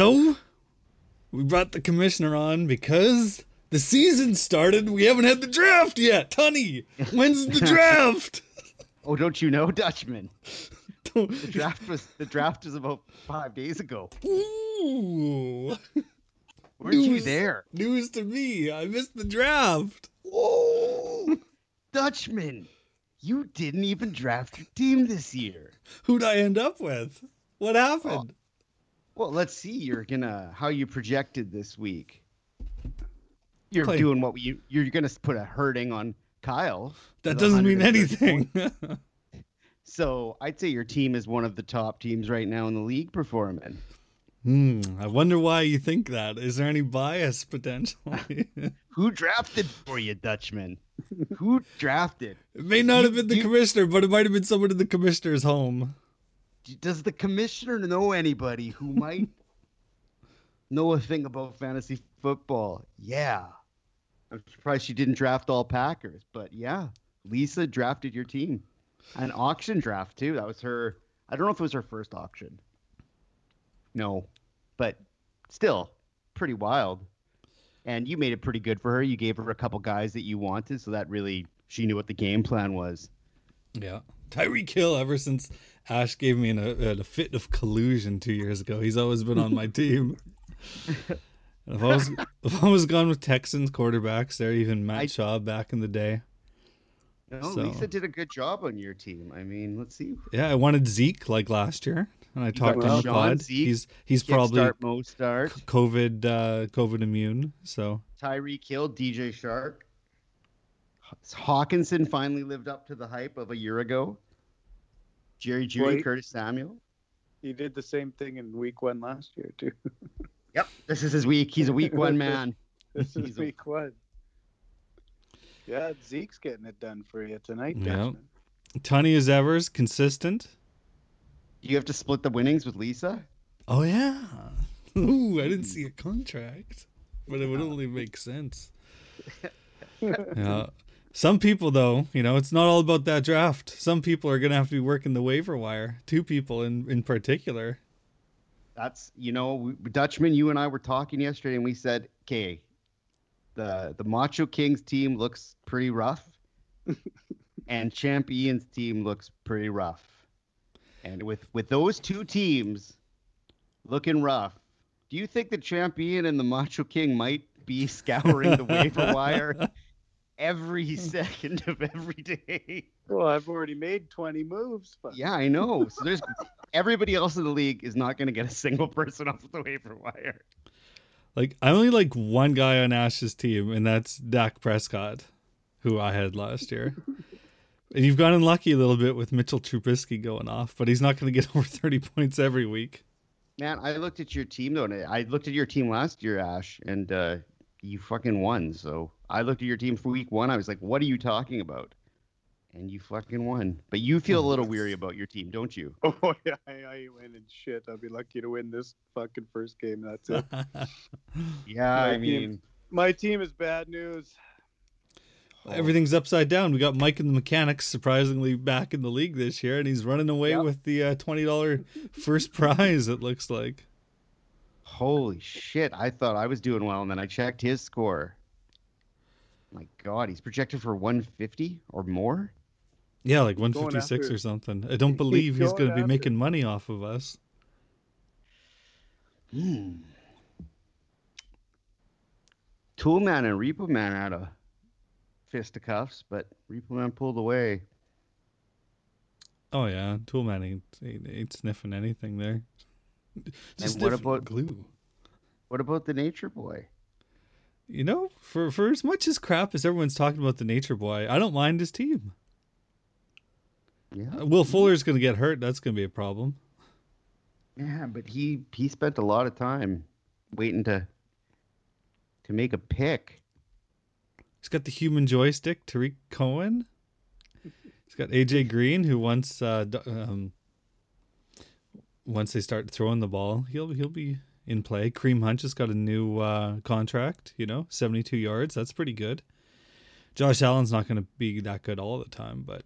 So, we brought the commissioner on because the season started. We haven't had the draft yet. Tunny, when's the draft? Oh, don't you know, Dutchman? The draft was the draft was about five days ago. Ooh, Weren't you News. there? news to me. I missed the draft. Whoa, Dutchman! You didn't even draft your team this year. Who'd I end up with? What happened? Well, let's see. You're gonna how you projected this week. You're Play- doing what you you're gonna put a hurting on Kyle. that doesn't mean anything. So I'd say your team is one of the top teams right now in the league performing. hmm, I wonder why you think that. Is there any bias potentially? Who drafted for you, Dutchman? Who drafted? it may not have been the commissioner, but it might have been someone in the commissioner's home. Does the commissioner know anybody who might know a thing about fantasy football? Yeah. I'm surprised she didn't draft all Packers, but yeah, Lisa drafted your team. An auction draft too. That was her. I don't know if it was her first auction. No, but still pretty wild. And you made it pretty good for her. You gave her a couple guys that you wanted, so that really she knew what the game plan was. Yeah. Tyreek Hill, ever since Ash gave me an, a, a fit of collusion two years ago, he's always been on my team. And I've always, I've always gone with Texans quarterbacks there, even Matt I- Shaw back in the day. No, So- Lisa did a good job on your team. I mean, let's see. Yeah, I wanted Zeke like last year, and I talked the Sean pod. Zeke, He's he's probably start, Mostert. COVID uh, COVID immune, so Tyreek Hill DJ Chark. Hockenson finally lived up to the hype of a year ago. Jerry Jeudy, Wait. Curtis Samuel. He did the same thing in week one last year too. Yep, this is his week. He's a week one man. This He's is a- week one. Yeah, Zeke's getting it done for you tonight, Yeah. Dutchman. Tunny as ever is consistent. You have to split the winnings with Lisa. Oh yeah. Ooh, I didn't see a contract, but it would only make sense. Yeah. Some people, though, you know, it's not all about that draft. Some people are gonna have to be working the waiver wire. Two people in in particular. That's you know, Dutchman. You and I were talking yesterday, and we said, "Okay, the the Macho Kings team looks pretty rough, and Champ Ian's team looks pretty rough." And with with those two teams looking rough, do you think the Champ Ian and the Macho King might be scouring the waiver wire every second of every day? Well, I've already made 20 moves. But Yeah, I know. So there's everybody else in the league is not going to get a single person off the waiver wire. Like I only like one guy on Ash's team, and that's Dak Prescott, who I had last year. and you've gotten lucky a little bit with Mitchell Trubisky going off, but he's not going to get over thirty points every week. Man, I looked at your team though, and I looked at your team last year, Ash, and uh, you fucking won. So I looked at your team for week one. I was like, "What are you talking about?" And you fucking won. But you feel a little weary about your team, don't you? oh yeah, I, I ain't winning shit. I'll be lucky to win this fucking first game. That's it. Yeah, My I team- mean, My team is bad news. Everything's upside down. We got Mike and the Mechanics surprisingly back in the league this year, and he's running away Yep. with the uh, twenty dollar first prize. It looks like. holy shit! I thought I was doing well, and then I checked his score. My God, he's projected for 150 or more. Yeah, like one going fifty six after- or something. I don't believe he's going going to be after- making money off of us. Hmm. Toolman and Repo Man had a fisticuffs, but Repo Man pulled away. Oh yeah, Toolman ain't, ain't, ain't sniffing anything there. Just what about- glue? What about the Nature Boy? You know, for for as much as crap as everyone's talking about the Nature Boy, I don't mind his team. Yeah, Uh, Will Fuller's going to get hurt. That's going to be a problem. yeah, but he he spent a lot of time waiting to to make a pick. He's got the human joystick, Tarik Cohen. He's got AJ Green, who once uh, um, once they start throwing the ball, he'll he'll be in play. Kareem Hunt just got a new uh, contract. You know, seventy two yards. That's pretty good. Josh Allen's not going to be that good all the time, but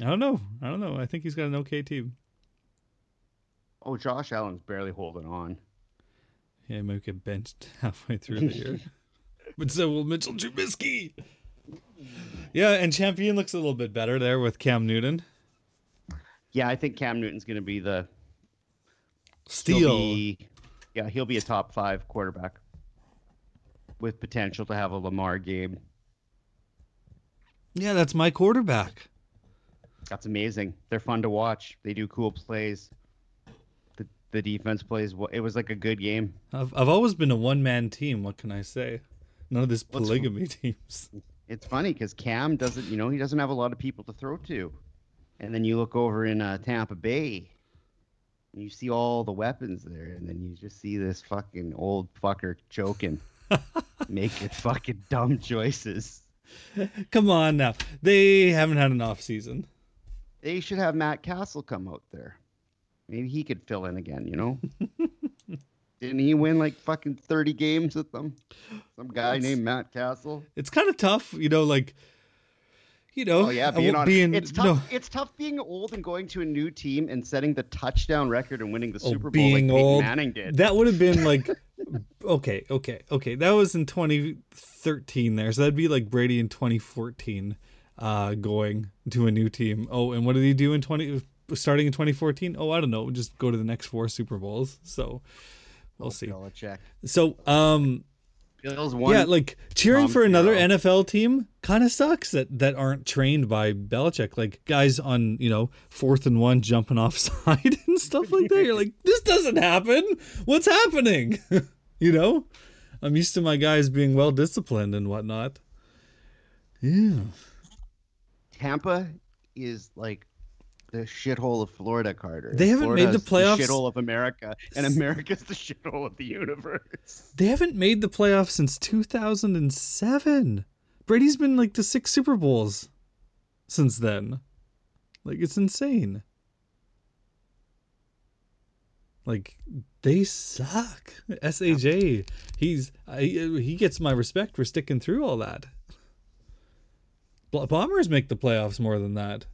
I don't know. I don't know. I think he's got an okay team. Oh, Josh Allen's barely holding on. Yeah, he might get benched halfway through the year. but so will Mitchell Trubisky. Yeah, and Champion looks a little bit better there with Cam Newton. Yeah, I think Cam Newton's going to be the Steal. be- yeah, he'll be a top five quarterback with potential to have a Lamar game. Yeah, that's my quarterback. That's amazing. They're fun to watch. They do cool plays. The the defense plays. well. It was like a good game. I've, I've always been a one man team. What can I say? None of this polygamy teams. It's funny because Cam doesn't, you know, he doesn't have a lot of people to throw to. And then you look over in uh, Tampa Bay, you see all the weapons there, and then you just see this fucking old fucker choking, making fucking dumb choices. Come on now. They haven't had an off season. They should have Matt Cassel come out there. Maybe he could fill in again, you know? Didn't he win like fucking 30 games with them? Some guy It's- named Matt Cassel. It's kind of tough, you know, like, you know, Oh yeah, being on. be in- it's tough. no, It's tough being old and going to a new team and setting the touchdown record and winning the Oh, Super Bowl being like Peyton old. Manning did. that would have been like, okay, okay, okay. That was in 2013 there. So that'd be like Brady in 2014 uh, going to a new team. Oh, and what did he do in 20, starting in 2014? Oh, I don't know. Just go to the next four Super Bowls. So we'll see. Belichick. So, um, Bills won. yeah, like cheering for another. NFL team kind of sucks that that aren't trained by Belichick. Like guys on you know fourth and one jumping offside and stuff like that. You're like, this doesn't happen. What's happening? you know, I'm used to my guys being well disciplined and whatnot. Yeah, Tampa is like the shithole of Florida, Carter. They haven't made the Florida's playoffs- shithole of America, and America's the shithole of the universe. they haven't made the playoffs since 2007. Brady's been like to six Super Bowls since then. Like it's insane. Like they suck. Saj, he's I, he gets my respect for sticking through all that. Bombers make the playoffs more than that.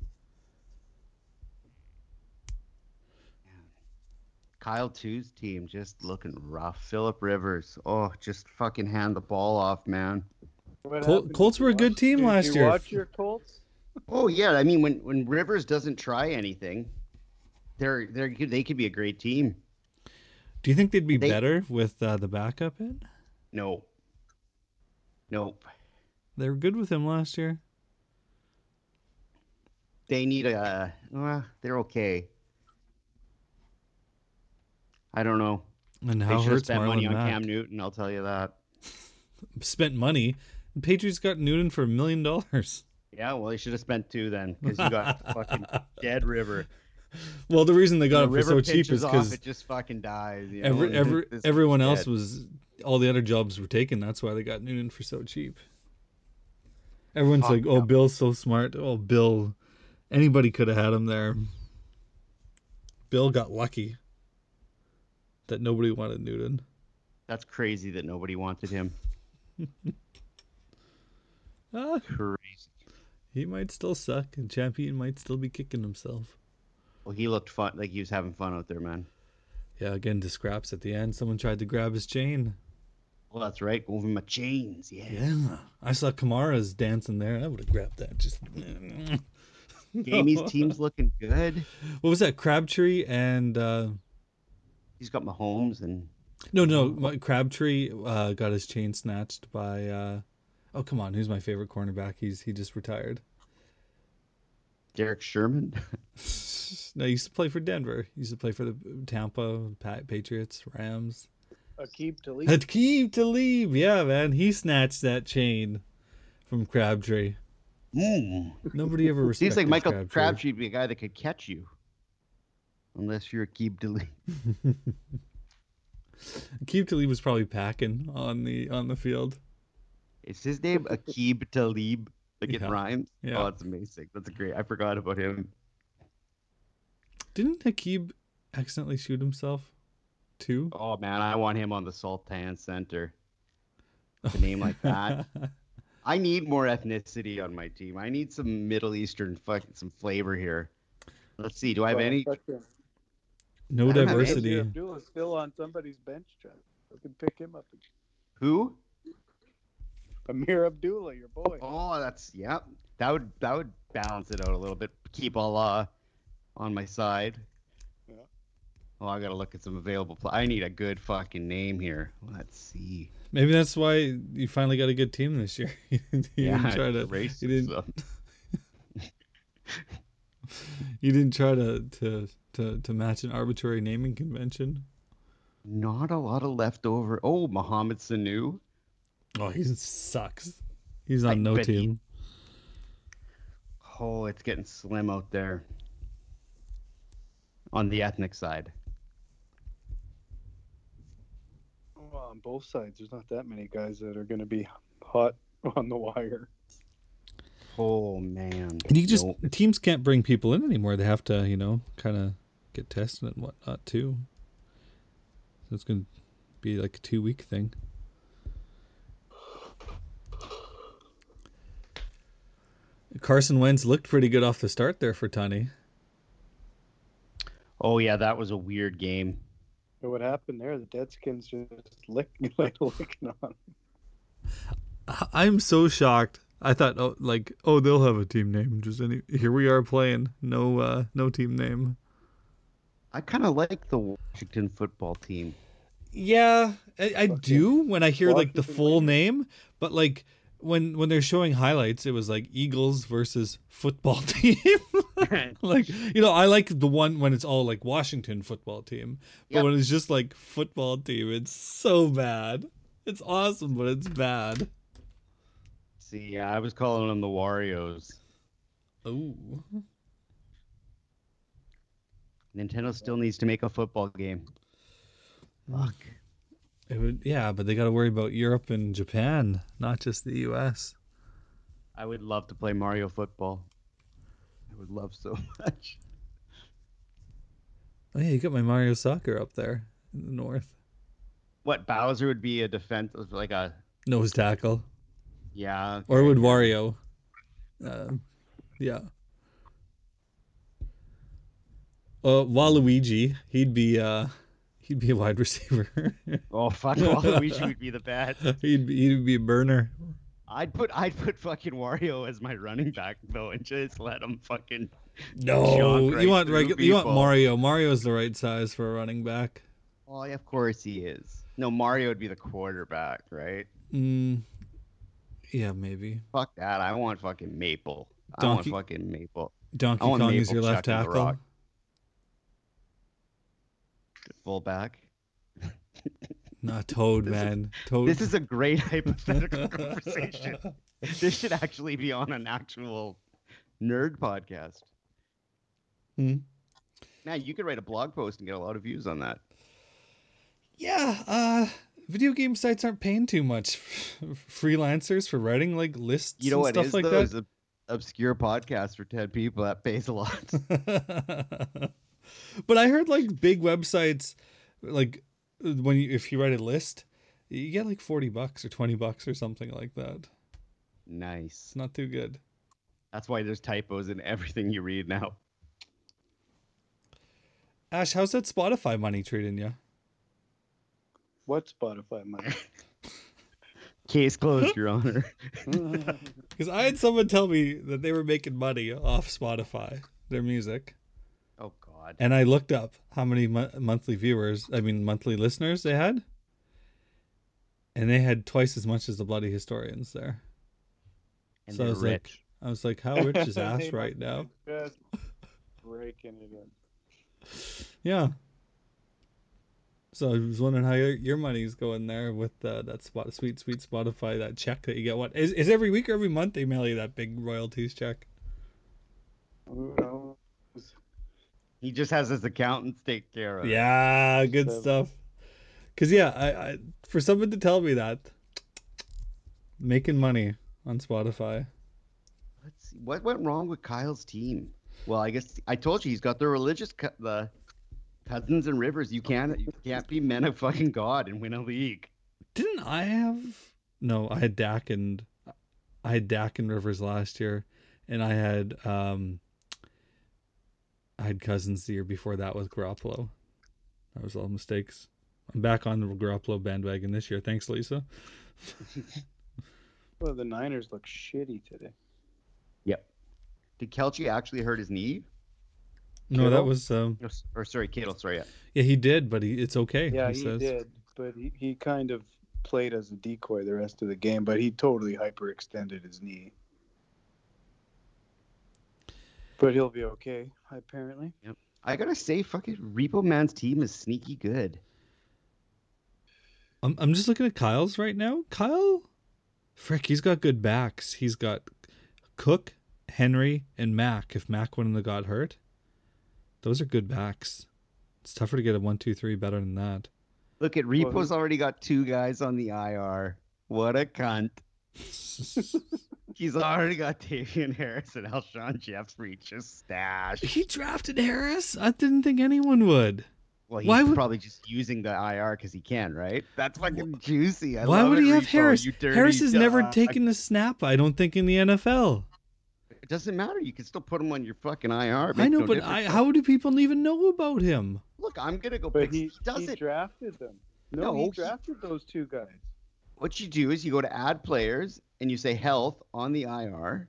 Kyle Two's team just looking rough. Philip Rivers, oh, just fucking hand the ball off, man. Col- Colts were a good watch- team did last you year. Watch your Colts. Oh yeah, I mean when when Rivers doesn't try anything, they're they're they could be a great team. Do you think they'd be They- better with uh, the backup in? No. Nope. They were good with him last year. They need a. Uh, they're okay. I don't know. And They how should have spent money on Mack? Cam Newton. I'll tell you that. Spent money. The Patriots got Newton for a million dollars. Yeah, well, they should have spent two then, because you got fucking dead river. Well, the reason they got it for so cheap is because it just fucking dies. You know? every, and every, this- this everyone else dead. was all the other jobs were taken. That's why they got Newton for so cheap. Everyone's like, "Oh. Bill's so smart." Oh, Bill. Anybody could have had him there. Bill got lucky that nobody wanted Newton. That's crazy that nobody wanted him. Ah, Crazy. he might still suck, and Champion might still be kicking himself. Well, he looked fun, like he was having fun out there, man. Yeah, again to scraps at the end. Someone tried to grab his chain. Well, that's right. Over my chains, yeah. Yeah, I saw Kamara's dancing there. I would have grabbed that. Just Jamie's team's looking good. What was that? Crabtree and uh, He's got Mahomes and no, no, my, Crabtree uh, got his chain snatched by. Uh, oh come on, who's my favorite cornerback? He's he just retired. Derek Sherman. no, he used to play for Denver. He used to play for the Tampa Pa- Patriots, Rams. Aqib Talib. Hakeem Talib, yeah, man, he snatched that chain from Crabtree. Mm. Nobody ever respected Seems like Michael Crabtree. Crabtree would be a guy that could catch you. Unless you're Keeb Delete. Keep Talib was probably packing on the on the field. Is his name Aqib Talib? Like it Yeah. rhymes? Yeah. Oh, that's amazing. That's great. I forgot about him. Didn't Hakib accidentally shoot himself too? Oh man, I want him on the Sultan Center. A name like that. I need more ethnicity on my team. I need some Middle Eastern fucking some flavor here. Let's see. Do I have any? fucking- no I don't have any- diversity. Abdul is still on somebody's bench, Chuck. You can pick him up. Who? Ameer Abdullah, your boy. Oh, that's yep. That would that would balance it out a little bit. Keep Allah on my side. Yeah. Oh, I gotta look at some available. Pl- I need a good fucking name here. Let's see. Maybe that's why you finally got a good team this year. you yeah, didn't try to. race. you didn't- You didn't try to, to to to match an arbitrary naming convention. Not a lot of leftover. Oh, Mohamed Sanu. Oh, he sucks. He's I on no bet he- team. Oh, it's getting slim out there. On the ethnic side. Well, on both sides, there's not that many guys that are going to be hot on the wire. Oh man. And you just Nope. teams can't bring people in anymore. They have to, you know, kind of get tested and whatnot too. So it's gonna be like a two week thing. Carson Wentz looked pretty good off the start there for Tony. Oh yeah, that was a weird game. And what happened there? The Deadskins just licking, like licking on. I- I'm so shocked. I thought, oh, like, oh, they'll have a team name. Just any. Here we are playing. No, uh, no team name. I kind of like the Washington football team. Yeah, I, I do when I hear like the full name, but like when when they're showing highlights, it was like Eagles versus football team. like you know, I like the one when it's all like Washington football team, but Yep. when it's just like football team, it's so bad. It's awesome, but it's bad. See, yeah, I was calling them the Warriors. Oh, Nintendo still needs to make a football game. Fuck. it would yeah, but they got to worry about Europe and Japan, not just the U.S. I would love to play Mario football. I would love so much. Oh yeah, you got my Mario Soccer up there in the north. What Bowser would be a defense like a Nose tackle. yeah. Or would Wario? Um, yeah. Uh, Waluigi, he'd be uh, he'd be a wide receiver. Oh fuck, Waluigi would be the best. he'd be, he'd be a burner. I'd put I'd put fucking Wario as my running back though, and just let him fucking. No, right you want regular. You want. Mario. Mario's the right size for a running back. Oh, yeah, of course he is. No, Mario would be the quarterback, right? Mm, yeah, maybe. Fuck that. I want fucking Maple. Donkey- I want fucking Maple. Donkey Kong is your left tackle. Fullback. Not Toad, This is- man. Toad. This is a great hypothetical conversation. This should actually be on an actual nerd podcast. Hmm. Now you could write a blog post and get a lot of views on that. Yeah, uh, video game sites aren't paying too much. Freelancers for writing like lists You know and what stuff is like though? that. Is a obscure podcast for ten people that pays a lot. but I heard like big websites, like when you if you write a list, you get like forty bucks or twenty bucks or something like that. nice. It's not too good. That's why there's typos in everything you read now. Ash, how's that Spotify money treating you? What Spotify money? Case closed, Your Honor. Because I had someone tell me that they were making money off Spotify, their music, God. and I looked up how many mo- monthly viewers, I mean monthly listeners they had, and they had twice as much as the bloody historians there. And so I they're was like, rich. I was like, how rich is They Ash right now? Just breaking it in. Yeah. So I was wondering how your, your money's going there with uh, that spot, sweet, sweet Spotify, that check that you get. What is is every week or every month they mail you that big royalties check? Who knows? He just has his accountants take care of it. Yeah, good So- stuff. Cause yeah, I, I for someone to tell me that making money on Spotify. Let's see. What went wrong with Kyle's team? Well, I guess I told you he's got the religious co- the cousins and rivers. You can't you can't be men of fucking God and win a league. Didn't I have? No, I had Dak and I had Dak and Rivers last year, and I had um. I had Cousins the year before that with Garoppolo. That was all mistakes. I'm back on the Garoppolo bandwagon this year. Thanks, Lisa. Well, the Niners look shitty today. Yep. Did Kelce actually hurt his knee? No, that was um, Or, or sorry, Kittle. Sorry. Yeah. yeah, he did, but he, it's okay. Yeah, he, he, says. did, but he, he kind of played as a decoy the rest of the game, but he totally hyperextended his knee. But he'll be okay, apparently. Yep. I gotta say, fucking Repo Man's team is sneaky good. I'm I'm just looking at Kyle's right now. Kyle, frick, he's got good backs. He's got Cook, Henry, and Mac. If Mac wouldn't have got hurt, those are good backs. It's tougher to get a one, two, three better than that. Look at Repo's already got two guys on the IR. What a cunt. He's already got Damien Harris and Alshon Jeffery just stashed. he drafted Harris. I didn't think anyone would. Well, he's Why would- probably just using the IR because he can, right? That's fucking juicy. I Why love would it, he have Repo, Harris? Harris has never taken a snap. I don't think in the NFL. It doesn't matter. You can still put him on your fucking IR. I know, no but I, how do people even know about him? Look, I'm gonna go But pick. he, He does he it. drafted them. No, No, he he- drafted those two guys. What you do is you go to add players and you say health on the IR,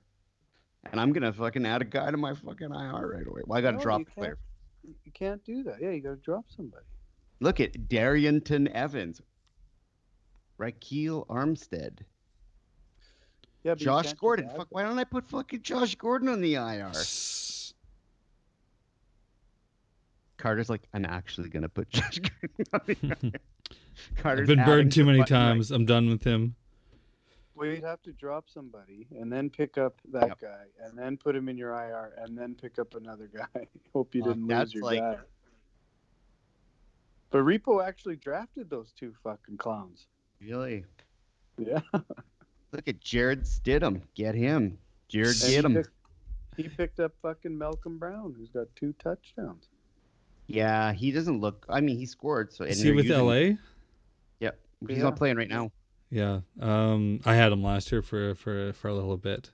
and I'm gonna fucking add a guy to my fucking IR right away. Well, I gotta No, drop you a player. You can't do that. Yeah, you got to drop somebody. Look at Darrynton Evans, Ryquell Armstead, Yeah, Josh Gordon. Fuck, why don't I put fucking Josh Gordon on the IR? Carter's like, I'm actually gonna put Josh Gordon on the IR. Carter's I've been burned too many fucking, like, times. I'm done with him. Well, you'd have to drop somebody and then pick up that Yep. guy and then put him in your IR and then pick up another guy. Hope you Fuck, didn't that's lose your like- guy. But Repo actually drafted those two fucking clowns. Really? Yeah. Look at Jarrett Stidham. Get him. Jared, And get he him. picked- He picked up fucking Malcolm Brown, who's got two touchdowns. Yeah, he doesn't look. I mean, he scored. So and Is he with using- LA? He's Yeah. not playing right now. Yeah. Um, I had him last year for for for a little bit.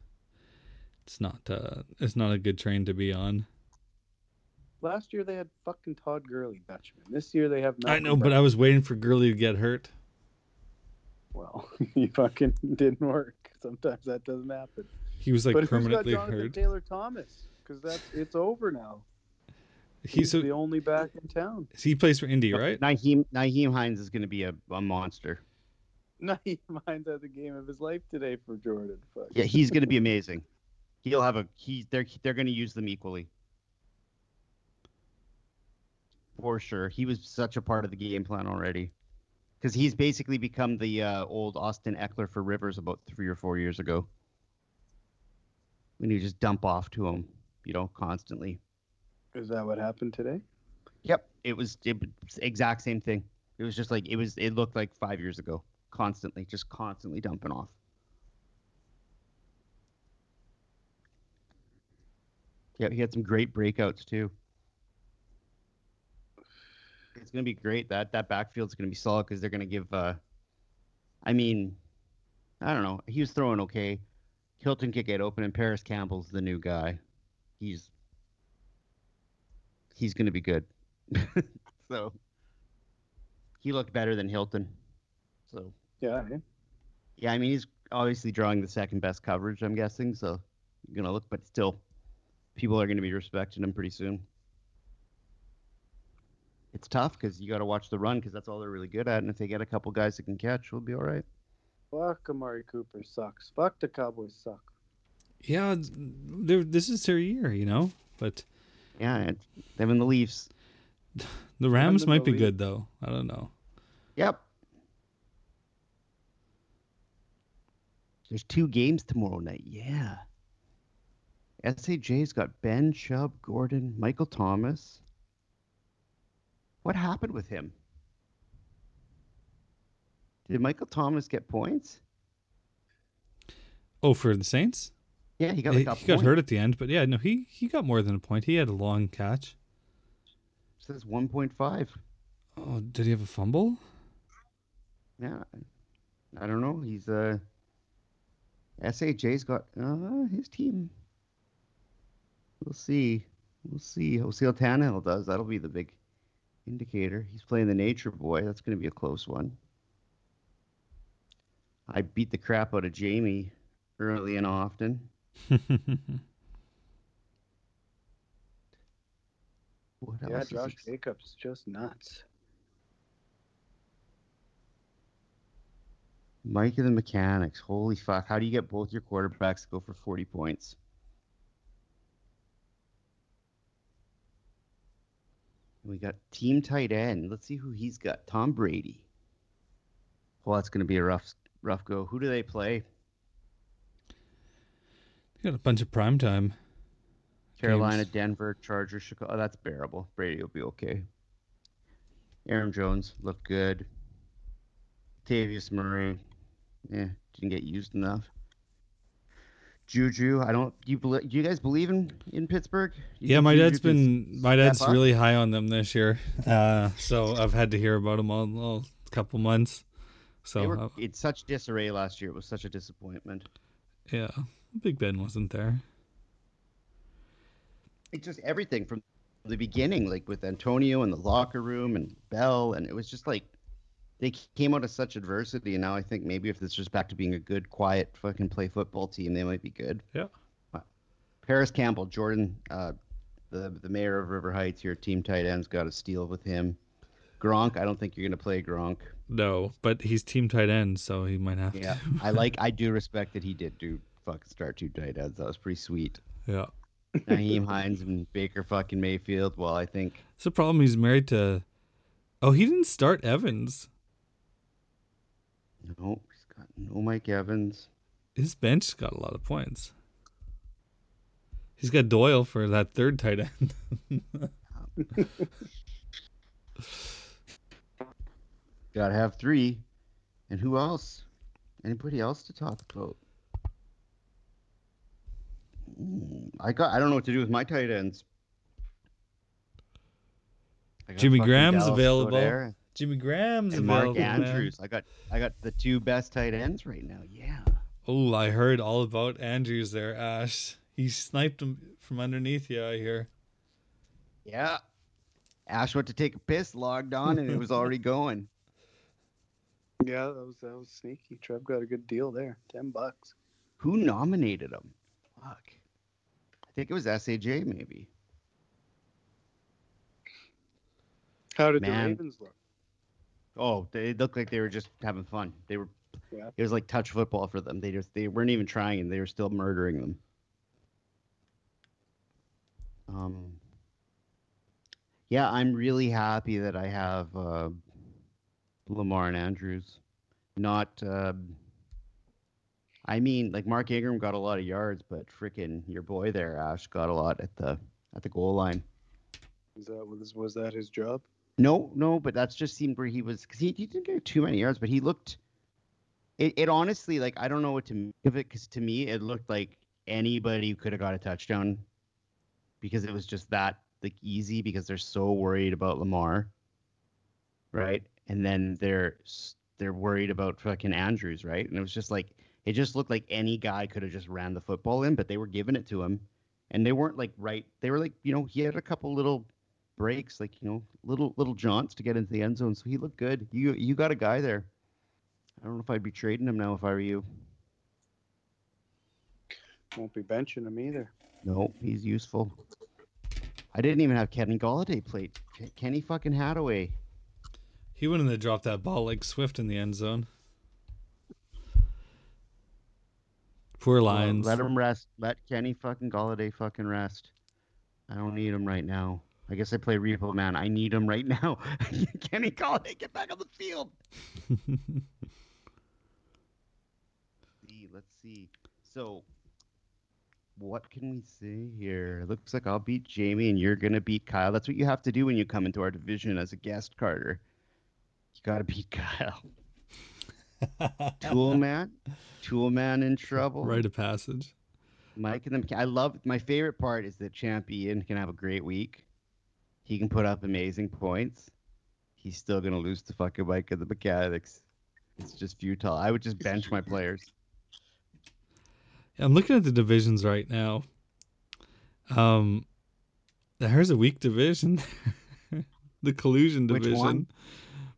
It's not uh, it's not a good train to be on. Last year they had fucking Todd Gurley, Dutchman. This year they have. I Malcolm know, but I was waiting for Gurley to get hurt. Well, he fucking didn't work. Sometimes that doesn't happen. He was like but who's got Jonathan hurt. Taylor Thomas? Because that's it's over now. He's He's a, the only back in town. he plays for Indy, right? Nyheim Nyheim Hines is going to be a, a monster. No, he minds had the game of his life today for Jordan. Fuck. Yeah, he's going to be amazing. He'll have a he. They're they're going to use them equally. For sure, he was such a part of the game plan already, because he's basically become the uh, old Austin Ekeler for Rivers about three or four years ago. When you just dump off to him, you know, constantly. Is that what happened today? Yep, it was was exact same thing. It was just like it was. It looked like five years ago. Constantly, just constantly dumping off. Yeah, he had some great breakouts too. It's gonna be great. That that backfield's gonna be solid because they're gonna give. uh I mean, I don't know. He was throwing okay. Hilton could get open, and Parris Campbell's the new guy. He's he's gonna be good. so he looked better than Hilton. So Yeah. eh? yeah, I mean he's obviously drawing the second best coverage. I'm guessing. So you're gonna look, but still, people are gonna be respecting him pretty soon. It's tough because you got to watch the run because that's all they're really good at. And if they get a couple guys that can catch, we'll be all right. Fuck Amari Cooper sucks. Fuck the Cowboys suck. Yeah, this is their year, you know. But Yeah, them and the Leafs. the Rams them might be good though. I don't know. Yep. There's two games tomorrow night. Yeah. SAJ's got Ben Chubb, Gordon, Michael Thomas. What happened with him? Did Michael Thomas get points? Oh, for the Saints, Yeah, he got he, like a he got hurt at the end, but yeah, no, he he got more than a point. He had a long catch. says 1.5. Oh, did he have a fumble? Yeah. I don't know. He's uh SAJ's got uh his team. We'll see. We'll see. We'll see Tannehill does. That'll be the big indicator. He's playing the Nature Boy. That's going to be a close one. I beat the crap out of Jamie early and often. What Yeah, else Josh Jacobs just nuts. Mike and the Mechanics. Holy fuck. How do you get both your quarterbacks to go for 40 points? We got team tight end. Let's see who he's got. Tom Brady. Well, that's going to be a rough, rough go. Who do they play? Got a bunch of prime time. Carolina, Games. Denver, Chargers, Chicago. Oh, that's bearable. Brady will be okay. Aaron Jones looked good. Tavius Murray, yeah, didn't get used enough. Juju, I don't. Do you do you guys believe in in Pittsburgh? You Yeah, my Juju dad's been my dad's up? really high on them this year. Uh, so I've had to hear about them all, all couple months. So They were in such disarray last year. It was such a disappointment. yeah, Big Ben wasn't there. It's just everything from the beginning, like with Antonio in the locker room and Bell, and it was just like they came out of such adversity. And now I think maybe if it's just back to being a good, quiet, fucking play football team, they might be good. Yeah. Uh, Parris Campbell, Jordan, uh, the the mayor of River Heights, your team tight end's got a steal with him. Gronk, I don't think you're gonna play Gronk. No, but he's team tight end, so he might have Yeah, to. I like, I do respect that he did do fucking start two tight ends. That was pretty sweet. yeah. Nyheim Hines and Baker fucking Mayfield. Well, I think It's a problem. He's married to. Oh, he didn't start Evans. no, he's got no Mike Evans. His bench got a lot of points. He's got Doyle for that third tight end. Gotta have three. And who else? Anybody else to talk about? I got. I don't know what to do with my tight ends. Jimmy Graham's Dallas available. Goddard Jimmy Graham's and Mark available. man. Andrews. I got. I got the two best tight ends right now. Yeah. Oh, I heard all about Andrews there, Ash. He sniped him from underneath you, I hear. Yeah. Ash went to take a piss, logged on, and it was already going. Yeah, that was that was sneaky. Trev got a good deal there. Ten bucks. Who nominated him? Fuck. I think it was Saj maybe. How did Man. the Ravens look? Oh, they looked like they were just having fun. They were. Yeah. It was like touch football for them. They just they weren't even trying, and they were still murdering them. Um. Yeah, I'm really happy that I have uh, Lamar and Andrews. Not. Uh, I mean, like Mark Ingram got a lot of yards, but freaking your boy there, Ash, got a lot at the at the goal line. Was that was was that his job? No, no, but that's just seemed where he was because he, he didn't get too many yards, but he looked. It, it honestly like I don't know what to make of it because to me it looked like anybody could have got a touchdown because it was just that like easy because they're so worried about Lamar, right? And then they're they're worried about fucking Andrews, right? And it was just like it just looked like any guy could have just ran the football in, but they were giving it to him, and they weren't like right. They were like you know he had a couple little breaks, like you know, little little jaunts to get into the end zone. So he looked good. You you got a guy there. I don't know if I'd be trading him now if I were you. Won't be benching him either. No, he's useful. I didn't even have Kenny Golladay played. Kenny fucking Hadaway. He wouldn't have dropped that ball like Swift in the end zone. Poor Lions. let him rest. Let Kenny fucking Galladay fucking rest. I don't need him right now. I guess I play Repo Man. I need him right now. Kenny Golladay, get back on the field. see, let's see. So, what can we say here? Looks like I'll beat Jamie and you're gonna beat Kyle. That's what you have to do when you come into our division as a guest, Carter. You gotta beat Kyle. Tool man, Tool man in trouble. Rite of passage. Mike and them. I love my favorite part is that Champ Ian can have a great week. He can put up amazing points. He's still gonna lose to fucking Mike and the mechanics. It's just futile. I would just bench my players. I'm looking at the divisions right now. Um, there's a weak division. the collusion Which division one?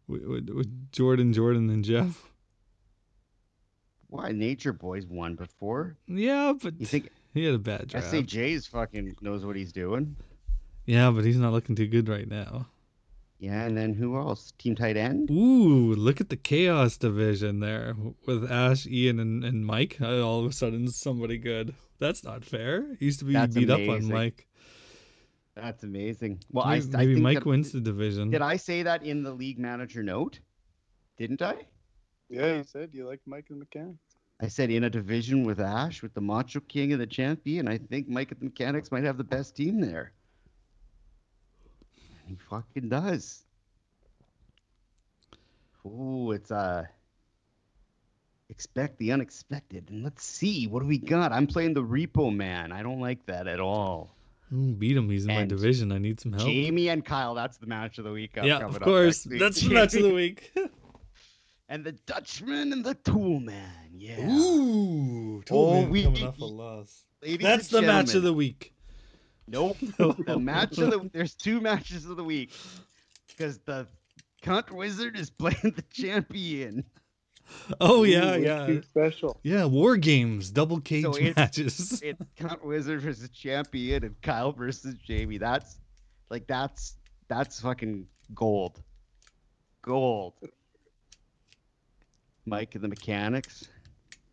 with, with, with Jordan, Jordan, and Jeff. Why Nature Boys won before? Yeah, but You think he had a bad draft. SAJ's fucking knows what he's doing? Yeah, but he's not looking too good right now. Yeah, and then who else? Team tight end? Ooh, look at the chaos division there with Ash, Ian, and, and Mike. Uh, All of a sudden, somebody good. That's not fair. He used to be That's beat up on. Mike. That's amazing. Well, maybe I, I maybe think Mike that- wins the division. Did I say that in the league manager note? Didn't I? Yeah, you said you like Mike and the mechanics. I said in a division with Ash, with the Macho King and the Champion, I think Mike and the Mechanics might have the best team there. He fucking does. Ooh, it's uh expect the unexpected. And let's see, what do we got? I'm playing the Repo Man. I don't like that at all. Ooh, beat him. He's in my division. I need some help. Jamie and Kyle, that's the match of the week. up yeah, of course. next week. That's the match of the week. and the Dutchman and the Tool Man. Yeah. Ooh, Oh, Toolman we- coming off a loss. That's the match of the week. Nope. the match of the there's two matches of the week because the cunt wizard is playing the champion. Oh yeah, week yeah, Special. yeah. War games, double cage So it's- matches. It's cunt wizard versus champion and Kyle versus Jamie. That's like that's that's fucking gold. Gold. Mike and the mechanics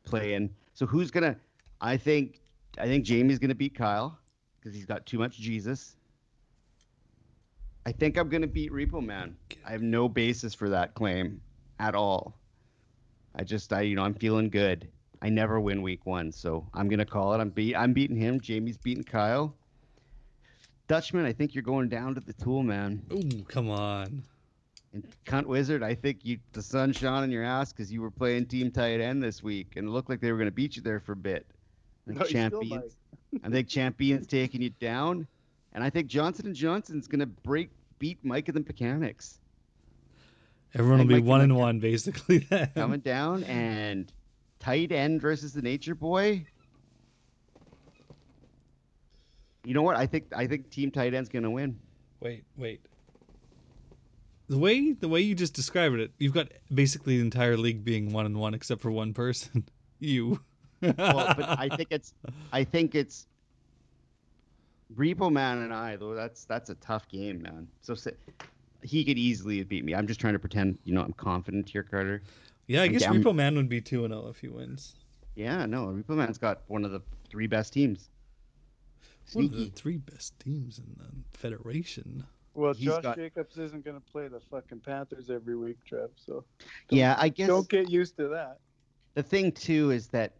playing. So who's gonna? I think I think Jamie's gonna beat Kyle because he's got too much Jesus. I think I'm gonna beat Repo Man. I have no basis for that claim at all. I just I you know I'm feeling good. I never win week one, so I'm gonna call it. I'm beat I'm beating him. Jamie's beating Kyle. Dutchman, I think you're going down to the tool man. Ooh, come on. And cunt wizard, I think you the sun shone in your ass because you were playing team tight end this week, and it looked like they were gonna beat you there for a bit. I think No, champions, I think champions taking you down, and I think Johnson and Johnson's gonna break beat Mike and the mechanics Everyone will be Mike one and Mike- one basically. Then. coming down, and tight end versus the nature boy. You know what? I think I think team tight end's gonna win. Wait, wait. The way the way you just described it, you've got basically the entire league being one and one except for one person. You. Well, but I think it's I think it's Repo Man and I though. That's that's a tough game, man. So he could easily beat me. I'm just trying to pretend, you know, I'm confident here, Carter. yeah, I I'm guess down- Repo Man would be two and zero if he wins. Yeah, no, Repo Man's got one of the three best teams. One of the three best teams in the federation. Well, He's Josh got- Jacobs isn't going to play the fucking Panthers every week, Trev. So Yeah, I guess don't get used to that. the thing too is that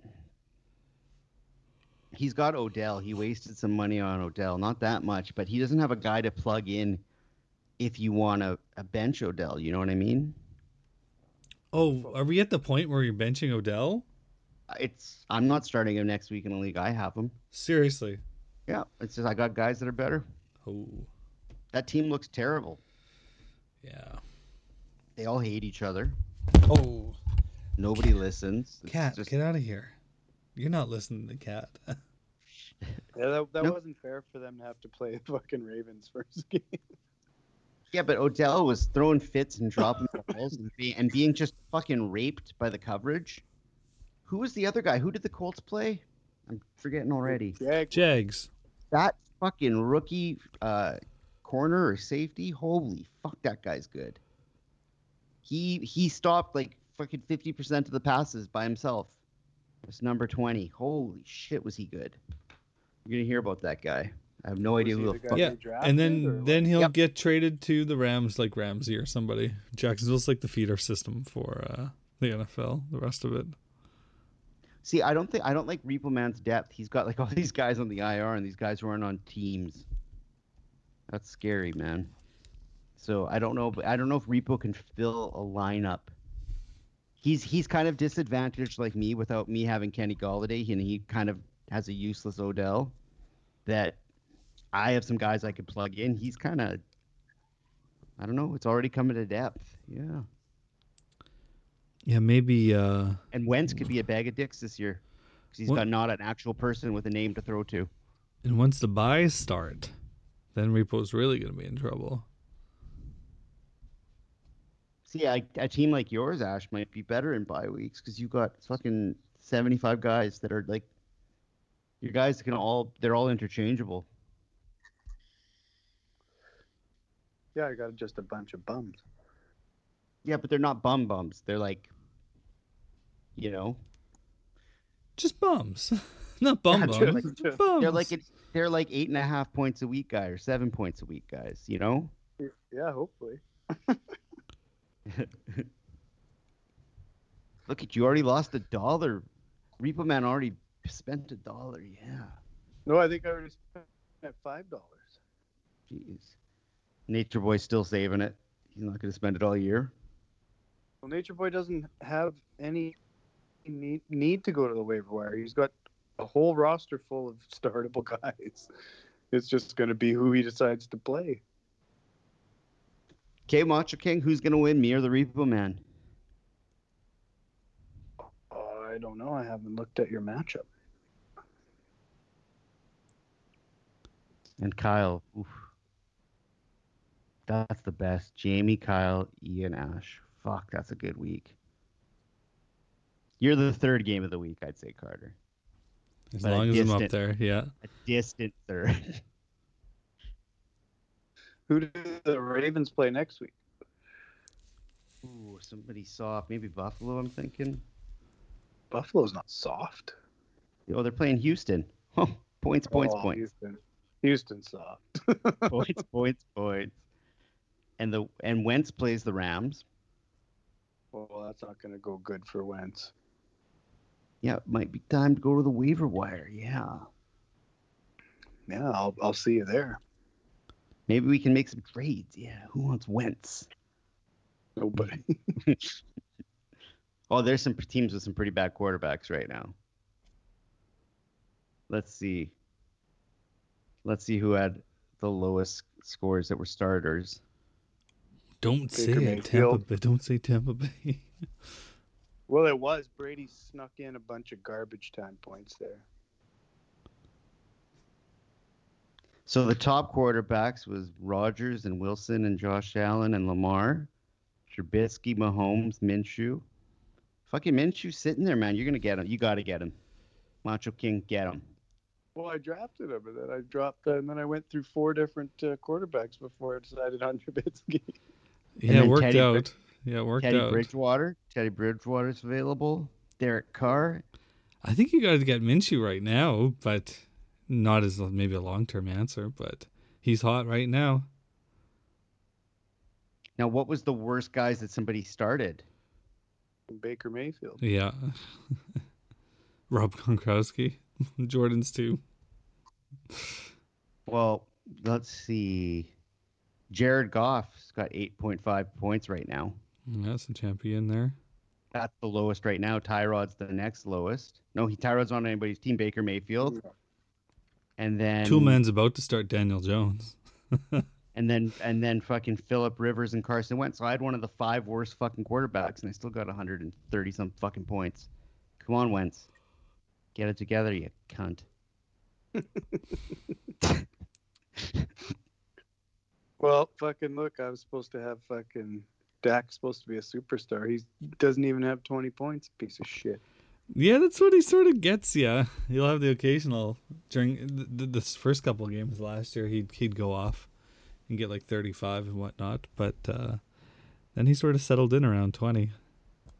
he's got Odell. He wasted some money on Odell, not that much, but he doesn't have a guy to plug in if you want a, a bench Odell. You know what I mean? Oh, are we at the point where you're benching Odell? It's I'm not starting him next week in the league. I have him. Seriously. Yeah, it's just I got guys that are better. Oh, That team looks terrible. yeah. They all hate each other. Oh, Nobody listens. It's cat, just- get out of here. You're not listening to cat. Yeah, that, that Nope. wasn't fair for them to have to play the fucking Ravens first game. Yeah, but Odell was throwing fits and dropping balls and, be, and being just fucking raped by the coverage. Who was the other guy? Who did the Colts play? I'm forgetting already. Jag- Jags. That fucking rookie uh, corner or safety. Holy fuck, that guy's good. He he stopped like fucking fifty percent of the passes by himself. It's number twenty. Holy shit, was he good? You're gonna hear about that guy. I have no was idea who the the fuck. Yeah, And then then he'll Yep. get traded to the Rams like Ramsey or somebody. Jacksonville's like the feeder system for uh, the NFL. The rest of it. See, I don't think I don't like Repo Man's depth. He's got like all these guys on the IR and these guys who aren't on teams. That's scary, man. So I don't know, I don't know if Repo can fill a lineup. He's he's kind of disadvantaged like me without me having Kenny Golladay, and he kind of has a useless Odell. That I have some guys I could plug in. He's kind of, I don't know. It's already coming to depth. Yeah. Yeah, maybe. Uh, And Wentz could be a bag of dicks this year because he's What- got not an actual person with a name to throw to. and once the buys start, then Repo's really gonna be in trouble. See, a team like yours, Ash, might be better in bye weeks because you got fucking seventy-five guys that are like your guys can all they're all interchangeable. Yeah, I got just a bunch of bums. Yeah, but they're not bum bums. They're like, you know, Just bums. Not bum Yeah, bums. just like- just- bums. they're like they're like eight and a half points a week guy or seven points a week guys. You know. Yeah, hopefully. Look at you already lost a dollar. Repo Man already spent a dollar. Yeah. No, I think I already spent five dollars. Jeez. Nature Boy's still saving it. He's not going to spend it all year. Well, Nature Boy doesn't have any need, need to go to the waiver wire. He's got a whole roster full of startable guys. It's just going to be who he decides to play. Okay, Macho King, who's going to win, me or the Repo Man? I don't know. I haven't looked at your matchup. And Kyle. Oof. That's the best. Jamie, Kyle, Ian, Ash. Fuck, that's a good week. You're the third game of the week, I'd say, Carter. As but long as I'm up there, yeah. A distant third. Who do the Ravens play next week? Ooh, somebody soft. Maybe Buffalo, I'm thinking. Buffalo's not soft. Oh, they're playing Houston. Oh, points, points, Oh, points. Houston. Houston soft. points, points, points. And the and Wentz plays the Rams. well, that's not going to go good for Wentz. Yeah, it might be time to go to the waiver wire. Yeah. Yeah, I'll, I'll see you there. Maybe we can make some trades. Yeah. Who wants Wentz? Nobody. Oh, there's some teams with some pretty bad quarterbacks right now. Let's see. Let's see who had the lowest scores that were starters. Don't say Baker it, Tampa Bay. Don't say Tampa Bay. well, it was. Brady snuck in a bunch of garbage time points there. So the top quarterbacks was Rodgers and Wilson and Josh Allen and Lamar, Trubisky, Mahomes, Minshew. Fucking Minshew sitting there, man. You're gonna get him. You gotta get him. Macho King, get him. Well, I drafted him, and then I dropped, and then I went through four different uh, quarterbacks before I decided on Trubisky. Yeah, it worked Teddy Brid- out. Yeah, it worked out. Teddy out. Bridgewater. Teddy Bridgewater's available. Derek Carr. I think you got to get Minshew right now, but not as maybe a long term answer. But he's hot right now. Now, what was the worst guys that somebody started? Baker Mayfield. Yeah. Rob Gronkowski, Jordan's too. Well, let's see. Jared Goff's got 8.5 points right now. Yeah, That's a champion there. That's the lowest right now. Tyrod's the next lowest. No, he Tyrod's not on anybody's team. Baker Mayfield, and then Toolman's about to start Daniel Jones. and then and then fucking Philip Rivers and Carson Wentz. So I had one of the five worst fucking quarterbacks, and I still got 130 some fucking points. Come on, Wentz, get it together, you cunt. Well, fucking look, I was supposed to have fucking Dak's supposed to be a superstar. He doesn't even have 20 points. Piece of shit. Yeah, that's what he sort of gets. Yeah, he'll have the occasional during the, the, this first couple games last year. He'd he'd go off and get like 35 and whatnot, but uh, then he sort of settled in around 20.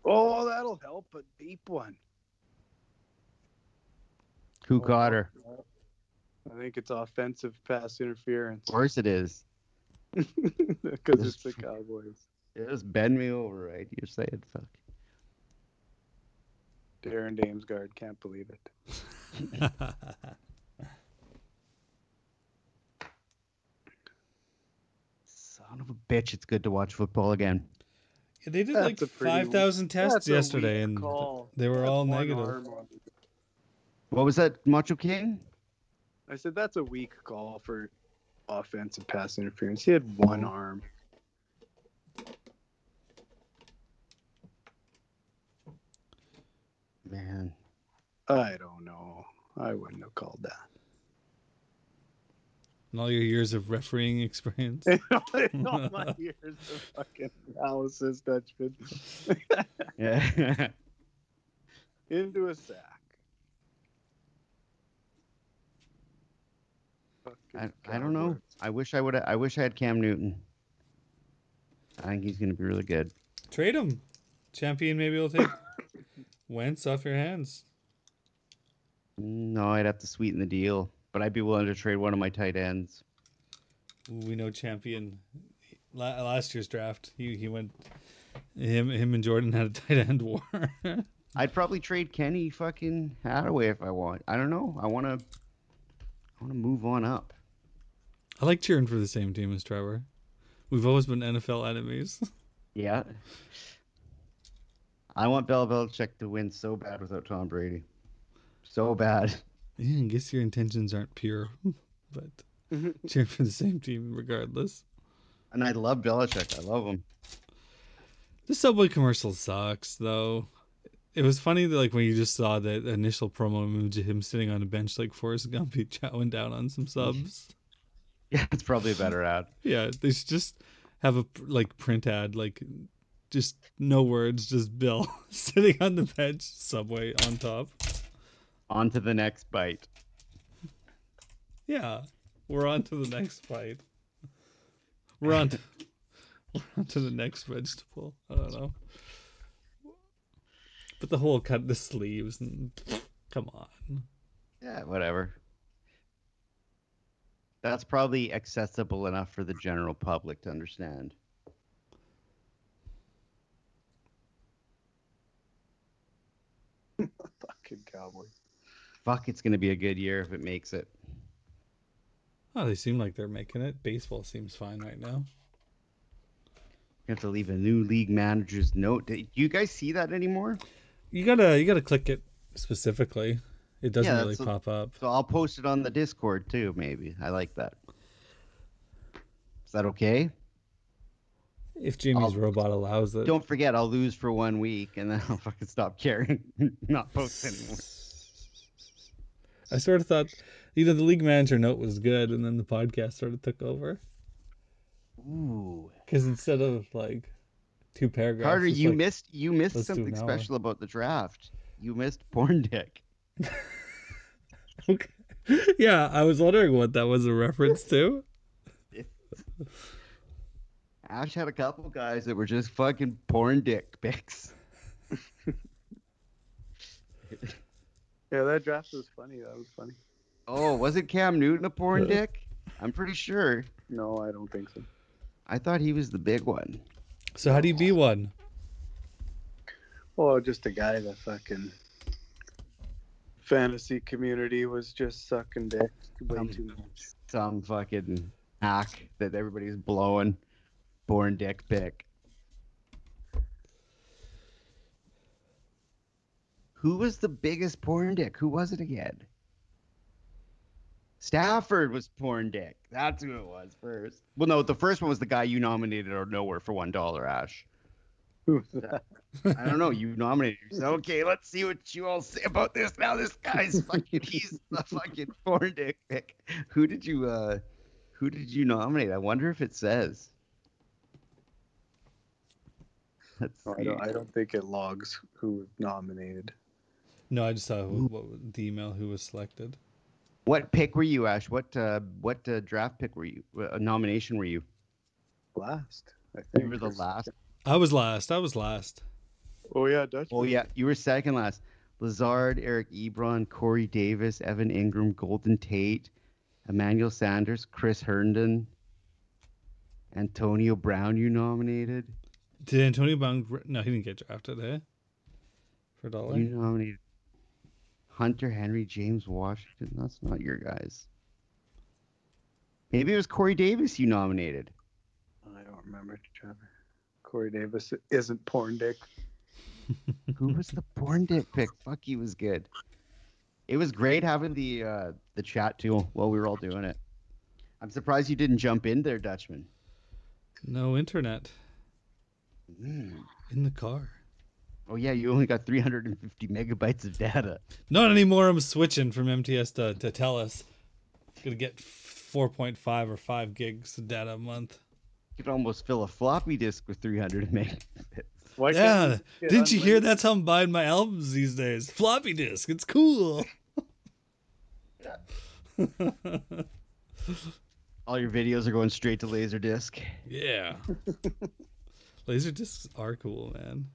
Oh, that'll help. A deep one. Who caught her? I think it's offensive pass interference Of course it is. because it's the Cowboys. Just bend me over, right? You're saying fuck. Darren Damesguard can't believe it. Son of a bitch! It's good to watch football again. Yeah, they did That's like 5,000 tests yesterday, and call. they were That's all negative. What was that, Macho King? I said that's a weak call for offensive pass interference. He had one arm. Man, I don't know. I wouldn't have called that. And all your years of refereeing experience. In all my years of fucking analysis, Dutchman. Yeah. Into a sack. I, I don't know. I wish I would. I wish I had Cam Newton. I think he's going to be really good. Trade him. Champion maybe we'll take Wentz off your hands. No, I'd have to sweeten the deal, but I'd be willing to trade one of my tight ends. We know champion. Last year's draft, he he went. Him him and Jordan had a tight end war. I'd probably trade Kenny fucking Hadaway if I want. I don't know. I want to. I want to move on up. I like cheering for the same team as Trevor. We've always been NFL enemies. Yeah. I want Bel Belichick to win so bad without Tom Brady. So bad. Yeah, I guess your intentions aren't pure, but mm-hmm. cheering for the same team regardless. And I love Belichick. I love him. The Subway commercial sucks, though. It was funny that like when you just saw the initial promo image of him sitting on a bench like Forrest Gump, he chowing down on some subs. Mm-hmm. Yeah, it's probably a better ad. Yeah, they should just have a like print ad, like just no words, just Bill sitting on the bench, Subway on top. On to the next bite. Yeah, we're on to the next bite. We're on to, we're on to the next vegetable. I don't know. But the whole cut the sleeves and come on. Yeah, whatever. That's probably accessible enough for the general public to understand. Fucking cowboy. Fuck, it's gonna be a good year if it makes it. Oh, they seem like they're making it. Baseball seems fine right now. You have to leave a new league manager's note. Do you guys see that anymore? You gotta you gotta click it specifically. It doesn't Yeah, really pop up. So I'll post it on the Discord too, maybe. I like that. Is that okay? If Jamie's I'll- robot allows it. Don't forget, I'll lose for one week and then I'll fucking stop caring, not post anymore. I sort of thought, you know, the league manager note was good, and then the podcast sort of took over. Ooh, Because instead of like two paragraphs, Carter, you like- missed you missed something special about the draft. You missed porn dick. Okay. Yeah, I was wondering what that was a reference to. Ash had a couple guys that were just fucking porn dick pics. Yeah, that draft was funny. That was funny. Oh, was it Cam Newton a porn Uh. dick? I'm pretty sure. No, I don't think so. I thought he was the big one. So how do you be one? Well, just a guy that fucking fantasy community was just sucking dick way Um, too much. Some fucking hack that everybody's blowing. Porn dick pic. Who was the biggest porn dick? Who was it again? Stafford was porn dick. That's who it was first. Well, no, the first one was the guy you nominated out of nowhere for one dollar, Ash. Who's that? I don't know. You nominated yourself. Okay, let's see what you all say about this. Now this guy's fucking he's the fucking porn dick pic. Who did you uh who did you nominate? I wonder if it says. Let's I don't. I don't think it logs who was nominated. No, I just saw who, what the email who was selected. What pick were you, Ash? What uh what uh, draft pick were you? Uh, nomination were you? Last, I think. You were the last. I was last. I was last. Oh yeah, Dutch. Oh yeah, you were second last. Lazard, Eric Ebron, Corey Davis, Evan Engram, Golden Tate, Emmanuel Sanders, Chris Herndon, Antonio Brown. You nominated. Did Antonio Brown? No, he didn't get drafted, eh? For a dollar. You nominated Hunter Henry, James Washington. That's not your guys. Maybe it was Corey Davis you nominated. I don't remember, Trevor. Corey Davis isn't porn dick. Who was the porn dick pick? Fuck, he was good. It was great having the uh, the chat too while we were all doing it. I'm surprised you didn't jump in there, Dutchman. No internet Mm. in the car. Oh yeah, you only got 350 megabytes of data. Not anymore. I'm switching from MTS to, to TELUS. Gonna get 4.5 or 5 gigs of data a month. You could almost fill a floppy disk with 300 megabytes. Why Yeah, we just get Didn't you hear that's how I'm buying my albums these days? Floppy disk. It's cool. All your videos are going straight to Laserdisc. yeah. Laser discs are cool, man.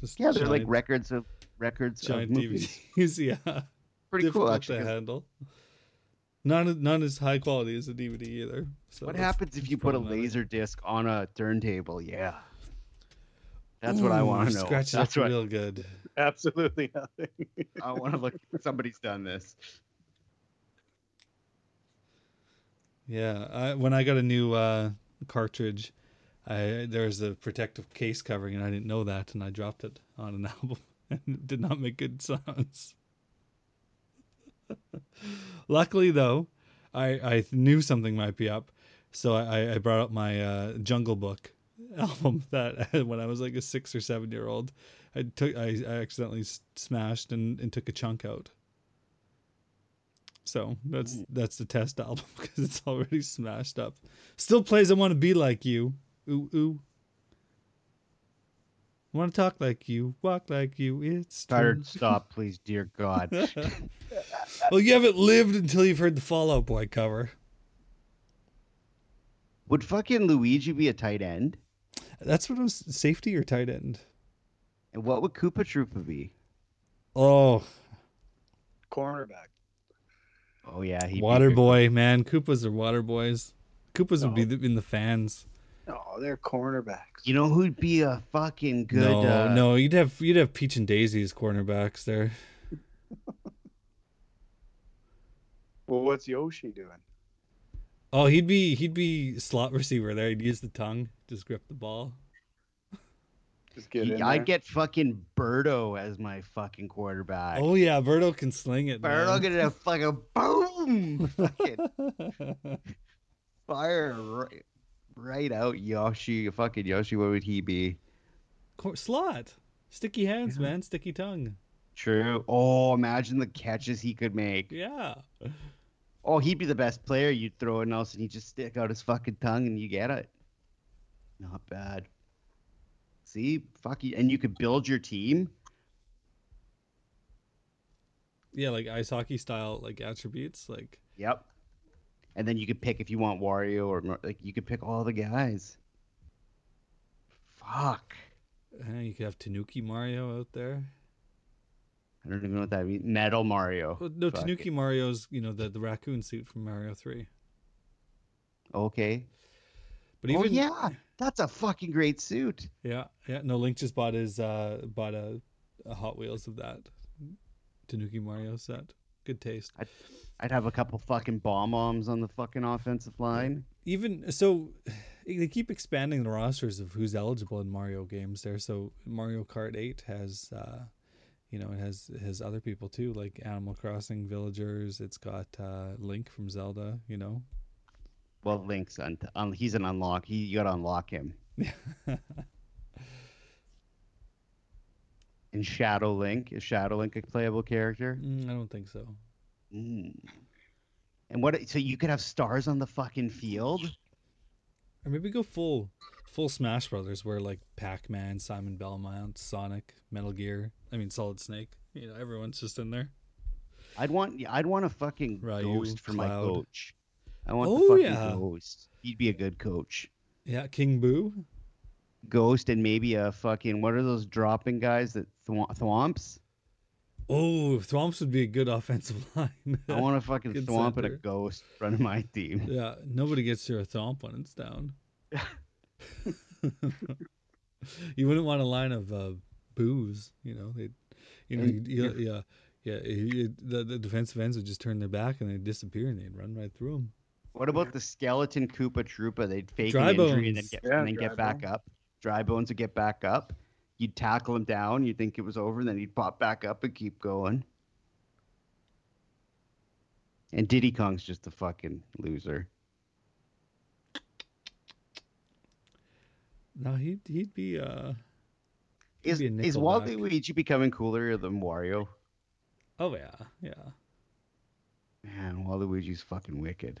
Just Yeah, they're like records of records giant of movies. DVDs. yeah. Pretty difficult cool, actually. to 'cause handle. Not not as high quality as a DVD either. So What happens if you put a laser disc on a turntable? Yeah. That's what I want to know. Scratch That's what real good. Absolutely nothing. I want to look. Somebody's done this. Yeah, I, when I got a new uh, cartridge, I there was a protective case covering, and I didn't know that, and I dropped it on an album, and it did not make good sounds. Luckily, though, I I knew something might be up, so I I brought up my uh, Jungle Book album that when I was like a six or seven year old, I took I, I accidentally smashed and, and took a chunk out. So that's that's the test album because it's already smashed up. Still plays "I Want to Be Like You." Ooh ooh. Want to talk like you, walk like you. It's Tired. Stop, please, dear God. well, you haven't lived until you've heard the Fall Out Boy cover. Would fucking Luigi be a tight end? That's what it was. Safety or tight end? And what would Koopa Troopa be? Oh, Cornerback. Oh yeah, he'd water good. boy, man. Koopas are water boys. Koopas would be the, in the fans. No, they're cornerbacks. You know who'd be a fucking good? no, uh, no, you'd have you'd have Peach and Daisy's cornerbacks there. Well, what's Yoshi doing? Oh, he'd be he'd be slot receiver there. He'd use the tongue, just grip the ball. Just get he- in I'd get fucking Birdo as my fucking quarterback. Oh yeah, Birdo can sling it. Birdo man. gonna have fucking boom, fucking fire right, right out Yoshi. Fucking Yoshi, what would he be? Cor- slot, sticky hands, Yeah. man, sticky tongue. True. Oh, imagine the catches he could make. Yeah. Oh, he'd be the best player. You'd throw it else and he'd just stick out his fucking tongue and you get it. Not bad. See, fuck you, and you could build your team. Yeah, like ice hockey style like attributes, like Yep. And then you could pick if you want Wario or like you could pick all the guys. Fuck. you could have Tanuki Mario out there. I don't even know what that means. Metal Mario. Well, no, Fuck Tanuki Mario's you know the the raccoon suit from Mario Three. Okay. But even, oh yeah, that's a fucking great suit. yeah, yeah. No, Link just bought his uh bought a, a Hot Wheels of that Tanuki Mario set. Good taste. I'd have a couple fucking bomb bombs on the fucking offensive line. even so they keep expanding the rosters of who's eligible in Mario games there. So Mario Kart 8 has uh you know, it has has other people too, like Animal Crossing villagers. It's got uh Link from Zelda, you know. Well, Link's un- un- he's an unlock. He you gotta unlock him. And Shadow Link is Shadow Link a playable character? Mm, I don't think so. Mm. And what? So you could have stars on the fucking field? Or maybe go full full Smash Brothers where like Pac-Man, Simon Belmont, Sonic, Metal Gear, I mean Solid Snake, you know, everyone's just in there. I'd want. I'd want a fucking Ryu, ghost for my coach. I want Oh, the fucking yeah. ghost. He'd be a good coach. Yeah, King Boo. Ghost and maybe a fucking what are those dropping guys that thwomp, thwomps? Oh, Thwomps would be a good offensive line. I want a fucking Good thwomp and a center. ghost running my team. Yeah, nobody gets through a thwomp when it's down. you wouldn't want a line of uh, boos, you know. They, you know, And you, you're- yeah, yeah. you- the, the defensive ends would just turn their back and they'd disappear and they'd run right through them. What about the skeleton Koopa Troopa? They'd fake Dry an injury and then get, Yeah, and then dry get back up. Dry bones would get back up. You'd tackle him down. You'd think it was over, and then he'd pop back up and keep going. And Diddy Kong's just a fucking loser. No, he'd he'd be uh. He'd Is be is. Waluigi becoming cooler than Wario? Oh yeah, yeah. Man, Waluigi's fucking wicked.